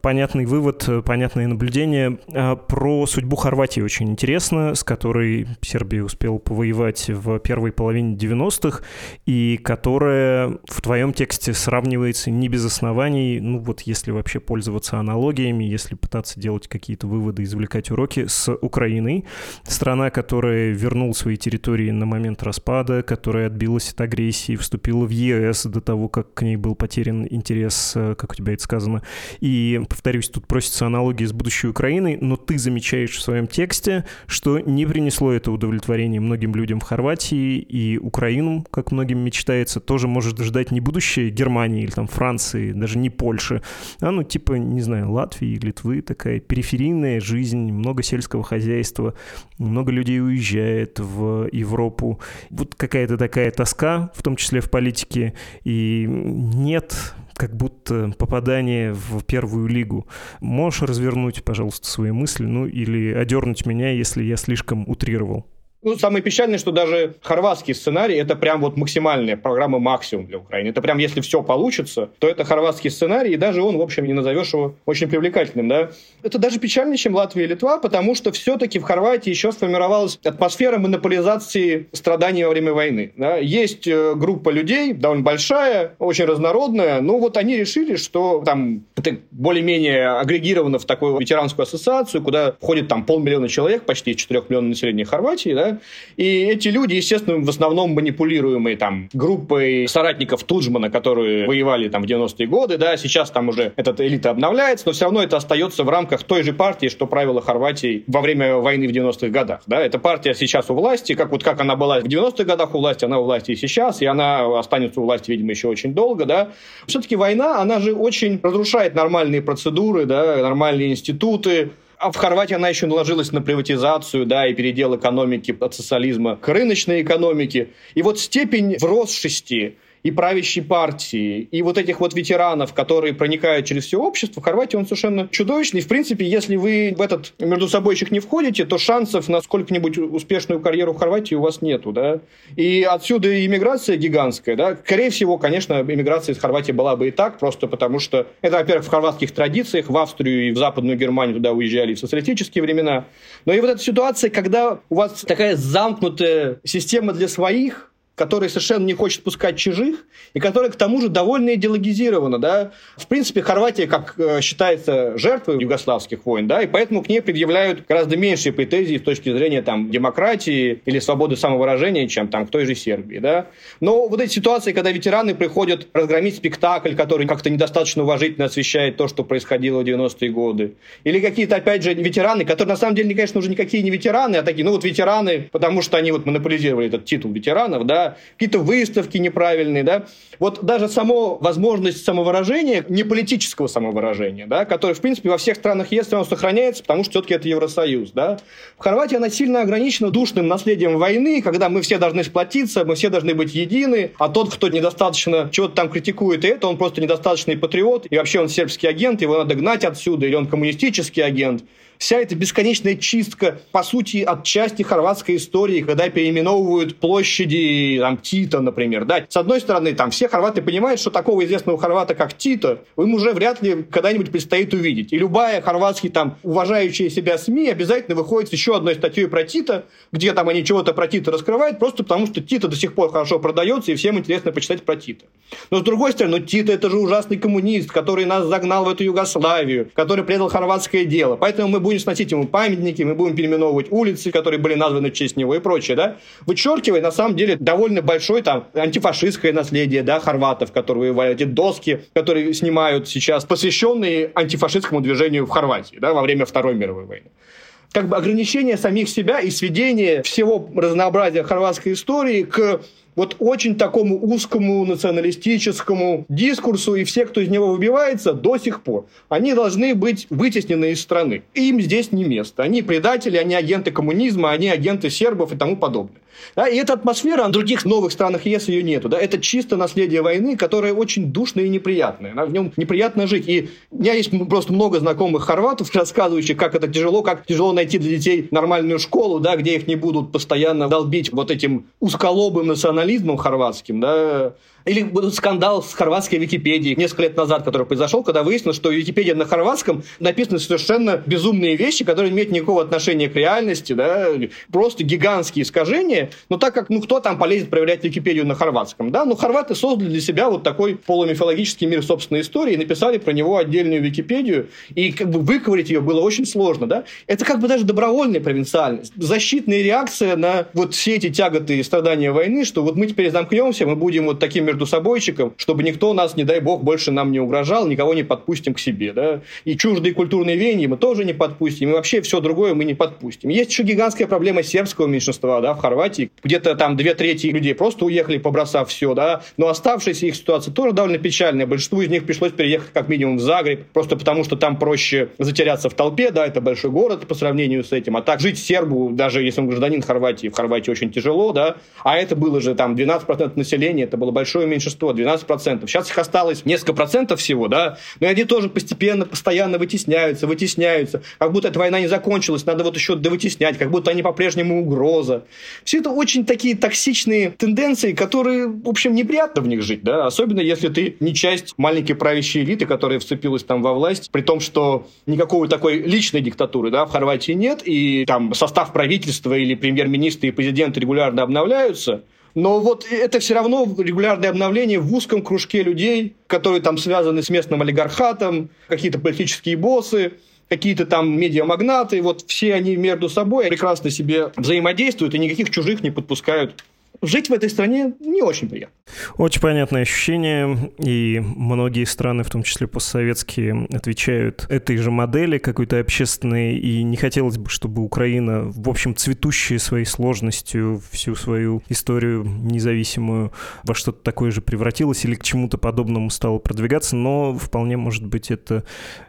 понятный вывод, э, понятное наблюдение. А, про судьбу Хорватии очень интересно, с которой Сербия успела повоевать в первой половине 90-х, и которая в твоем тексте сравнивается не без оснований, ну вот если вообще пользоваться аналогиями, если пытаться делать какие-то выводы, извлекать уроки, с Украиной. Страна, которая вернула свои территории на момент распада, которая отбилась от агрессии, вступила в ЕС до того, как к ней был потерян интерес, э, как у тебя это сказано, и повторюсь, тут просится аналогии с будущей Украиной, но ты замечаешь в своем тексте, что не принесло это удовлетворение многим людям в Хорватии, и Украину, как многим мечтается, тоже может ждать не будущее Германии или там Франции, даже не Польши, а ну типа, не знаю, Латвии, Литвы, такая периферийная жизнь, много сельского хозяйства, много людей уезжает в Европу. Вот какая-то такая тоска, в том числе в политике, и нет как будто попадание в первую лигу. Можешь развернуть, пожалуйста, свои мысли, ну или одернуть меня, если я слишком утрировал? Ну, самое печальное, что даже хорватский сценарий – это прям вот максимальная программа максимум для Украины. Это прям, если все получится, то это хорватский сценарий, и даже он, в общем, не назовешь его очень привлекательным, да. Это даже печальнее, чем Латвия и Литва, потому что все-таки в Хорватии еще сформировалась атмосфера монополизации страданий во время войны. Да. Есть э, группа людей, довольно большая, очень разнородная, но вот они решили, что там это более-менее агрегировано в такую ветеранскую ассоциацию, куда входит там полмиллиона человек, почти 4 миллионов населения Хорватии, да, и эти люди, естественно, в основном манипулируемые там группой соратников Туджмана, которые воевали там в 90-е годы, да, сейчас там уже эта элита обновляется, но все равно это остается в рамках той же партии, что правила Хорватии во время войны в 90-х годах, да, эта партия сейчас у власти, как вот как она была в 90-х годах у власти, она у власти и сейчас, и она останется у власти, видимо, еще очень долго, да. Все-таки война, она же очень разрушает нормальные процедуры, да, нормальные институты, А в Хорватии она еще наложилась на приватизацию, да, и передел экономики от социализма к рыночной экономике. И вот степень вросшести и правящей партии, и вот этих вот ветеранов, которые проникают через все общество, в Хорватии он совершенно чудовищный. В принципе, если вы в этот между собойчик не входите, то шансов на сколько-нибудь успешную карьеру в Хорватии у вас нету, да. И отсюда иммиграция гигантская, да. Скорее всего, конечно, иммиграция из Хорватии была бы и так, просто потому что это, во-первых, в хорватских традициях, в Австрию и в Западную Германию туда уезжали в социалистические времена. Но и вот эта ситуация, когда у вас такая замкнутая система для своих, который совершенно не хочет пускать чужих, и который, к тому же, довольно идеологизирована. Да? В принципе, Хорватия, как э, считается, жертвой югославских войн, да, и поэтому к ней предъявляют гораздо меньшие претензии с точки зрения там, демократии или свободы самовыражения, чем там, к той же Сербии. Да? Но вот эти ситуации, когда ветераны приходят разгромить спектакль, который как-то недостаточно уважительно освещает то, что происходило в 90-е годы, или какие-то, опять же, ветераны, которые, на самом деле, конечно, уже никакие не ветераны, а такие, ну вот ветераны, потому что они вот монополизировали этот титул ветеранов, да, какие-то выставки неправильные, да. Вот даже само возможность самовыражения, не политического самовыражения, да, которое, в принципе, во всех странах есть, оно сохраняется, потому что все-таки это Евросоюз, да. В Хорватии она сильно ограничена душным наследием войны, когда мы все должны сплотиться, мы все должны быть едины, а тот, кто недостаточно чего-то там критикует и это, он просто недостаточный патриот, и вообще он сербский агент, его надо гнать отсюда, или он коммунистический агент вся эта бесконечная чистка, по сути, от части хорватской истории, когда переименовывают площади там, Тита, например. Да? С одной стороны, там все хорваты понимают, что такого известного хорвата, как Тита, им уже вряд ли когда-нибудь предстоит увидеть. И любая хорватский там уважающая себя СМИ обязательно выходит с еще одной статьей про Тита, где там они чего-то про Тита раскрывают, просто потому что Тита до сих пор хорошо продается, и всем интересно почитать про Тита. Но с другой стороны, ну, Тита это же ужасный коммунист, который нас загнал в эту Югославию, который предал хорватское дело. Поэтому мы будем сносить ему памятники, мы будем переименовывать улицы, которые были названы в честь него и прочее, да, вычеркивая, на самом деле, довольно большое там антифашистское наследие, да, хорватов, которые эти доски, которые снимают сейчас, посвященные антифашистскому движению в Хорватии, да, во время Второй мировой войны. Как бы ограничение самих себя и сведение всего разнообразия хорватской истории к вот очень такому узкому националистическому дискурсу, и все, кто из него выбивается, до сих пор, они должны быть вытеснены из страны. Им здесь не место. Они предатели, они агенты коммунизма, они агенты сербов и тому подобное. Да, и эта атмосфера в других новых странах ЕС ее нету. Да, это чисто наследие войны, которое очень душное и неприятное. Да, в нем неприятно жить. И у меня есть просто много знакомых хорватов, рассказывающих, как это тяжело, как тяжело найти для детей нормальную школу, да, где их не будут постоянно долбить вот этим узколобым национализмом хорватским, да, или скандал с хорватской Википедией несколько лет назад, который произошел, когда выяснилось, что Википедия на хорватском написаны совершенно безумные вещи, которые не имеют никакого отношения к реальности, да, просто гигантские искажения. Но так как, ну, кто там полезет проверять Википедию на хорватском, да, ну, хорваты создали для себя вот такой полумифологический мир собственной истории и написали про него отдельную Википедию, и как бы выковырить ее было очень сложно, да. Это как бы даже добровольная провинциальность, защитная реакция на вот все эти тяготы и страдания войны, что вот мы теперь замкнемся, мы будем вот таким между собойчиком, чтобы никто нас, не дай бог, больше нам не угрожал, никого не подпустим к себе. Да? И чуждые культурные веяния мы тоже не подпустим, и вообще все другое мы не подпустим. Есть еще гигантская проблема сербского меньшинства да, в Хорватии. Где-то там две трети людей просто уехали, побросав все, да, но оставшаяся их ситуация тоже довольно печальная. Большинству из них пришлось переехать как минимум в Загреб, просто потому что там проще затеряться в толпе, да, это большой город по сравнению с этим. А так жить сербу, даже если он гражданин Хорватии, в Хорватии очень тяжело, да, а это было же там 12% населения, это было большое меньшинство, 12%. Сейчас их осталось несколько процентов всего, да, но они тоже постепенно, постоянно вытесняются, вытесняются, как будто эта война не закончилась, надо вот еще довытеснять, как будто они по-прежнему угроза. Все это очень такие токсичные тенденции, которые, в общем, неприятно в них жить, да, особенно если ты не часть маленькой правящей элиты, которая вцепилась там во власть, при том, что никакой такой личной диктатуры, да, в Хорватии нет, и там состав правительства или премьер-министра и президента регулярно обновляются, но вот это все равно регулярное обновление в узком кружке людей, которые там связаны с местным олигархатом, какие-то политические боссы, какие-то там медиамагнаты, вот все они между собой прекрасно себе взаимодействуют и никаких чужих не подпускают жить в этой стране не очень приятно. Очень понятное ощущение, и многие страны, в том числе постсоветские, отвечают этой же модели какой-то общественной, и не хотелось бы, чтобы Украина, в общем, цветущая своей сложностью всю свою историю независимую во что-то такое же превратилась или к чему-то подобному стала продвигаться, но вполне может быть это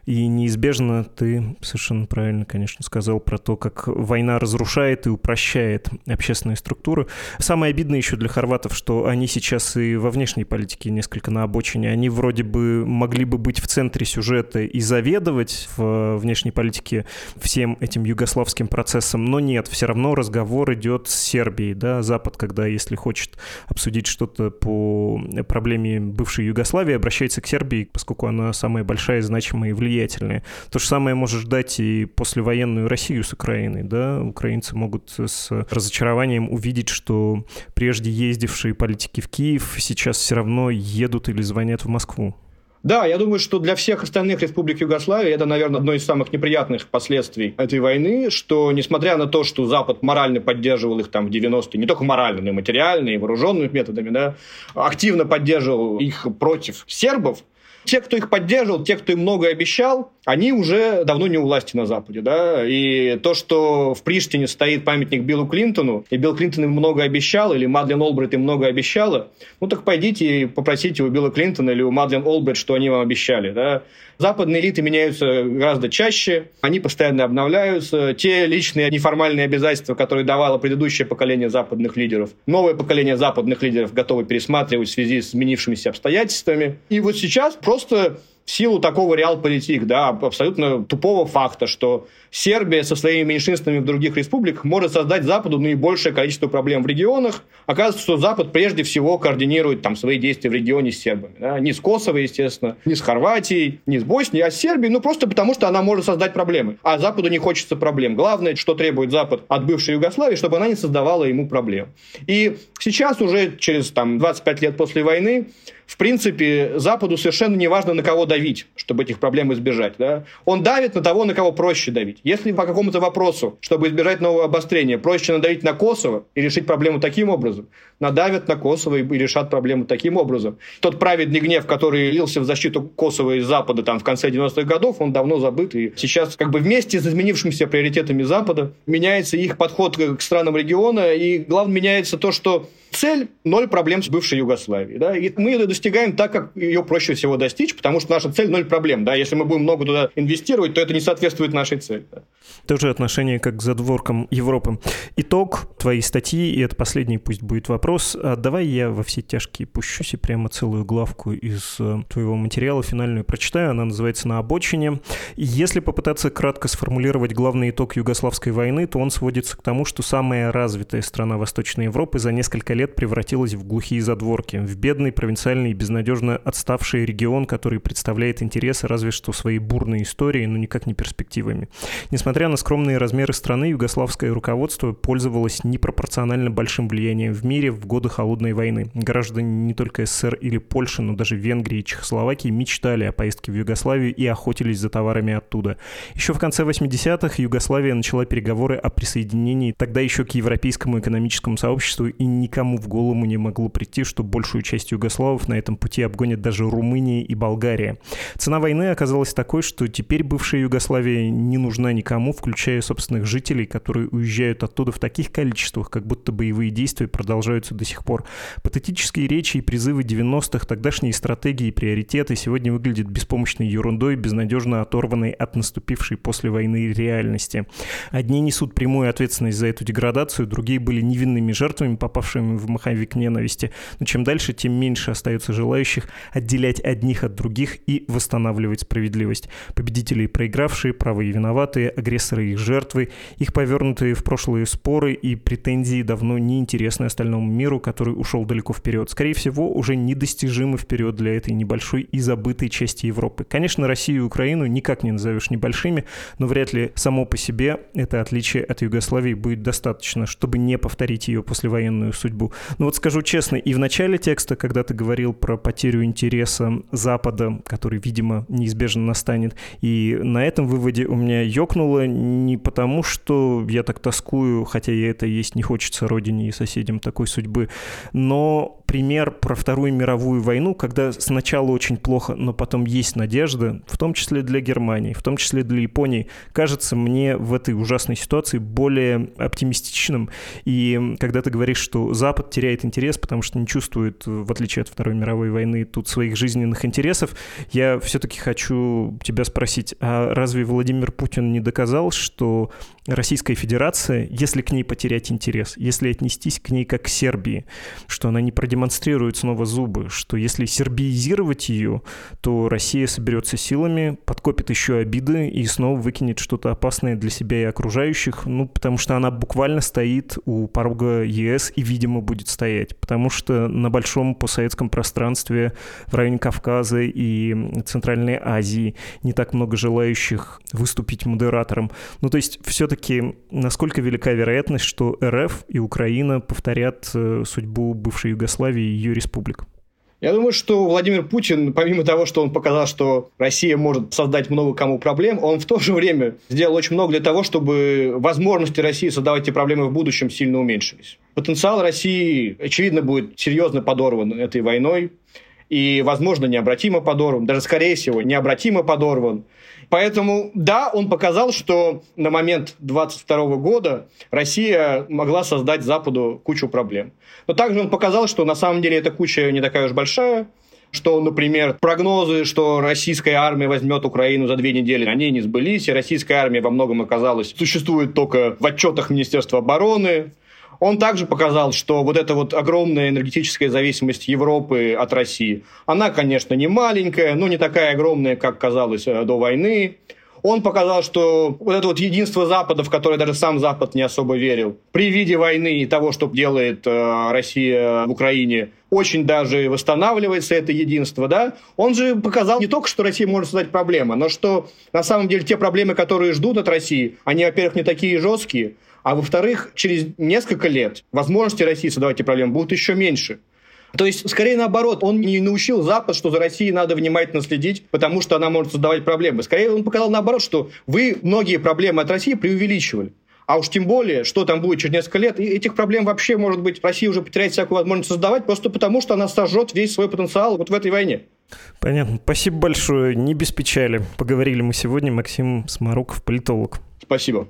и неизбежно. Ты совершенно правильно, конечно, сказал про то, как война разрушает и упрощает общественные структуры. Самое обидное еще для хорватов, что они сейчас и во внешней политике несколько на обочине. Они вроде бы могли бы быть в центре сюжета и заведовать в внешней политике всем этим югославским процессом, но нет, все равно разговор идет с Сербией, да, Запад, когда, если хочет обсудить что-то по проблеме бывшей Югославии, обращается к Сербии, поскольку она самая большая, значимая и влиятельная. То же самое может ждать и послевоенную Россию с Украиной, да, украинцы могут с разочарованием увидеть, что прежде ездившие политики в Киев сейчас все равно едут или звонят в Москву. Да, я думаю, что для всех остальных республик Югославии это, наверное, одно из самых неприятных последствий этой войны, что, несмотря на то, что Запад морально поддерживал их там в 90-е, не только морально, но и материально, и вооруженными методами, да, активно поддерживал их против сербов, те, кто их поддерживал, те, кто им многое обещал, они уже давно не у власти на Западе. Да? И то, что в Приштине стоит памятник Биллу Клинтону, и Билл Клинтон им много обещал, или Мадлен Олбрайт им много обещала, ну так пойдите и попросите у Билла Клинтона или у Мадлен Олбрайт, что они вам обещали. Да? Западные элиты меняются гораздо чаще, они постоянно обновляются. Те личные неформальные обязательства, которые давало предыдущее поколение западных лидеров, новое поколение западных лидеров готовы пересматривать в связи с изменившимися обстоятельствами. И вот сейчас просто просто силу такого реал-политик, да, абсолютно тупого факта, что Сербия со своими меньшинствами в других республиках может создать Западу наибольшее количество проблем в регионах. Оказывается, что Запад прежде всего координирует там свои действия в регионе с сербами. Да? Не с Косово, естественно, не с Хорватией, не с Боснией, а с Сербией, ну просто потому, что она может создать проблемы. А Западу не хочется проблем. Главное, что требует Запад от бывшей Югославии, чтобы она не создавала ему проблем. И сейчас уже через там, 25 лет после войны в принципе, Западу совершенно не важно, на кого давить, чтобы этих проблем избежать. Да? Он давит на того, на кого проще давить. Если по какому-то вопросу, чтобы избежать нового обострения, проще надавить на Косово и решить проблему таким образом, надавят на Косово и решат проблему таким образом. Тот праведный гнев, который лился в защиту Косово из Запада там, в конце 90-х годов, он давно забыт. И сейчас как бы вместе с изменившимися приоритетами Запада меняется их подход к странам региона. И главное меняется то, что Цель – ноль проблем с бывшей Югославией. Да? И мы ее достигаем так, как ее проще всего достичь, потому что наша цель – ноль проблем. Да? Если мы будем много туда инвестировать, то это не соответствует нашей цели. Да? Тоже отношение как к задворкам Европы. Итог твоей статьи, и это последний пусть будет вопрос. А давай я во все тяжкие пущусь и прямо целую главку из э, твоего материала финальную прочитаю. Она называется «На обочине». Если попытаться кратко сформулировать главный итог Югославской войны, то он сводится к тому, что самая развитая страна Восточной Европы за несколько лет превратилась в глухие задворки, в бедный, провинциальный и безнадежно отставший регион, который представляет интересы разве что своей бурной историей, но никак не перспективами. Несмотря на скромные размеры страны, югославское руководство пользовалось непропорционально большим влиянием в мире в годы Холодной войны. Граждане не только СССР или Польши, но даже Венгрии и Чехословакии мечтали о поездке в Югославию и охотились за товарами оттуда. Еще в конце 80-х Югославия начала переговоры о присоединении тогда еще к европейскому экономическому сообществу и никому никому в голову не могло прийти, что большую часть югославов на этом пути обгонят даже Румыния и Болгария. Цена войны оказалась такой, что теперь бывшая Югославия не нужна никому, включая собственных жителей, которые уезжают оттуда в таких количествах, как будто боевые действия продолжаются до сих пор. Патетические речи и призывы 90-х, тогдашние стратегии и приоритеты сегодня выглядят беспомощной ерундой, безнадежно оторванной от наступившей после войны реальности. Одни несут прямую ответственность за эту деградацию, другие были невинными жертвами, попавшими в маховик ненависти. Но чем дальше, тем меньше остается желающих отделять одних от других и восстанавливать справедливость. Победители и проигравшие, правые и виноватые, агрессоры и их жертвы, их повернутые в прошлые споры и претензии давно не интересны остальному миру, который ушел далеко вперед. Скорее всего, уже недостижимы вперед для этой небольшой и забытой части Европы. Конечно, Россию и Украину никак не назовешь небольшими, но вряд ли само по себе это отличие от Югославии будет достаточно, чтобы не повторить ее послевоенную судьбу. Но вот скажу честно, и в начале текста, когда ты говорил про потерю интереса Запада, который, видимо, неизбежно настанет, и на этом выводе у меня ёкнуло не потому, что я так тоскую, хотя и это есть не хочется родине и соседям такой судьбы, но пример про Вторую мировую войну, когда сначала очень плохо, но потом есть надежда, в том числе для Германии, в том числе для Японии, кажется мне в этой ужасной ситуации более оптимистичным. И когда ты говоришь, что Запад теряет интерес, потому что не чувствует, в отличие от Второй мировой войны, тут своих жизненных интересов, я все-таки хочу тебя спросить, а разве Владимир Путин не доказал, что Российская Федерация, если к ней потерять интерес, если отнестись к ней как к Сербии, что она не продемонстрирует снова зубы, что если сербиизировать ее, то Россия соберется силами, подкопит еще обиды и снова выкинет что-то опасное для себя и окружающих, ну, потому что она буквально стоит у порога ЕС и, видимо, будет стоять, потому что на большом постсоветском пространстве в районе Кавказа и Центральной Азии не так много желающих выступить модератором. Ну, то есть все-таки все-таки насколько велика вероятность, что РФ и Украина повторят э, судьбу бывшей Югославии и ее республик? Я думаю, что Владимир Путин, помимо того, что он показал, что Россия может создать много кому проблем, он в то же время сделал очень много для того, чтобы возможности России создавать эти проблемы в будущем сильно уменьшились. Потенциал России, очевидно, будет серьезно подорван этой войной и, возможно, необратимо подорван, даже, скорее всего, необратимо подорван. Поэтому, да, он показал, что на момент 22 года Россия могла создать Западу кучу проблем. Но также он показал, что на самом деле эта куча не такая уж большая, что, например, прогнозы, что российская армия возьмет Украину за две недели, они не сбылись, и российская армия во многом оказалась, существует только в отчетах Министерства обороны, он также показал, что вот эта вот огромная энергетическая зависимость Европы от России, она, конечно, не маленькая, но не такая огромная, как казалось э, до войны. Он показал, что вот это вот единство Запада, в которое даже сам Запад не особо верил, при виде войны и того, что делает э, Россия в Украине, очень даже восстанавливается это единство, да, он же показал не только, что Россия может создать проблемы, но что на самом деле те проблемы, которые ждут от России, они, во-первых, не такие жесткие, а во-вторых, через несколько лет возможности России создавать эти проблемы будут еще меньше. То есть, скорее наоборот, он не научил Запад, что за Россией надо внимательно следить, потому что она может создавать проблемы. Скорее, он показал наоборот, что вы многие проблемы от России преувеличивали. А уж тем более, что там будет через несколько лет, и этих проблем вообще, может быть, Россия уже потеряет всякую возможность создавать, просто потому что она сожжет весь свой потенциал вот в этой войне. Понятно. Спасибо большое. Не без печали. Поговорили мы сегодня. Максим Смороков, политолог. Спасибо.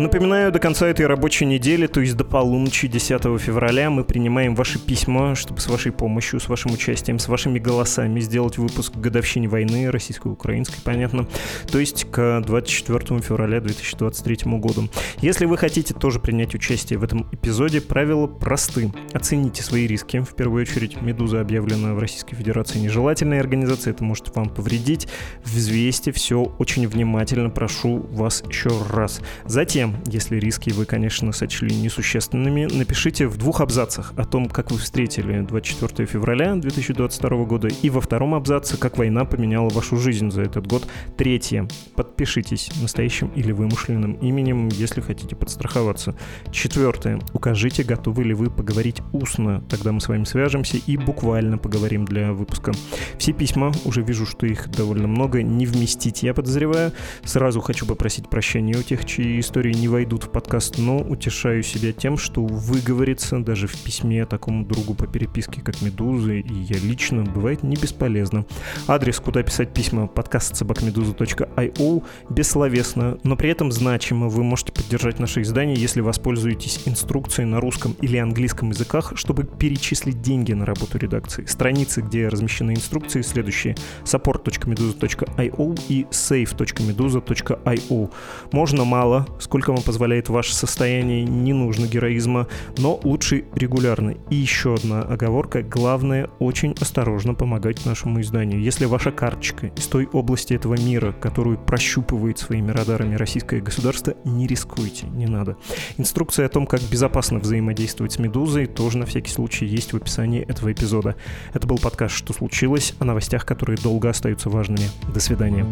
Напоминаю, до конца этой рабочей недели, то есть до полуночи 10 февраля, мы принимаем ваши письма, чтобы с вашей помощью, с вашим участием, с вашими голосами сделать выпуск к годовщине войны российско-украинской, понятно, то есть к 24 февраля 2023 году. Если вы хотите тоже принять участие в этом эпизоде, правила просты. Оцените свои риски. В первую очередь, «Медуза» объявлена в Российской Федерации нежелательной организацией, это может вам повредить. Взвесьте все очень внимательно, прошу вас еще раз. Затем если риски вы, конечно, сочли несущественными, напишите в двух абзацах о том, как вы встретили 24 февраля 2022 года, и во втором абзаце, как война поменяла вашу жизнь за этот год. Третье. Подпишитесь настоящим или вымышленным именем, если хотите подстраховаться. Четвертое. Укажите, готовы ли вы поговорить устно. Тогда мы с вами свяжемся и буквально поговорим для выпуска. Все письма, уже вижу, что их довольно много, не вместить, я подозреваю. Сразу хочу попросить прощения у тех, чьи истории не войдут в подкаст, но утешаю себя тем, что выговориться даже в письме такому другу по переписке, как Медузы, и я лично, бывает не бесполезно. Адрес, куда писать письма, подкаст собакмедуза.io, бессловесно, но при этом значимо. Вы можете поддержать наше издание, если воспользуетесь инструкцией на русском или английском языках, чтобы перечислить деньги на работу редакции. Страницы, где размещены инструкции, следующие. support.meduza.io и save.meduza.io. Можно мало, сколько вам позволяет ваше состояние, не нужно героизма, но лучше регулярно. И еще одна оговорка. Главное, очень осторожно помогать нашему изданию. Если ваша карточка из той области этого мира, которую прощупывает своими радарами российское государство, не рискуйте, не надо. Инструкция о том, как безопасно взаимодействовать с «Медузой», тоже на всякий случай есть в описании этого эпизода. Это был подкаст «Что случилось?» о новостях, которые долго остаются важными. До свидания.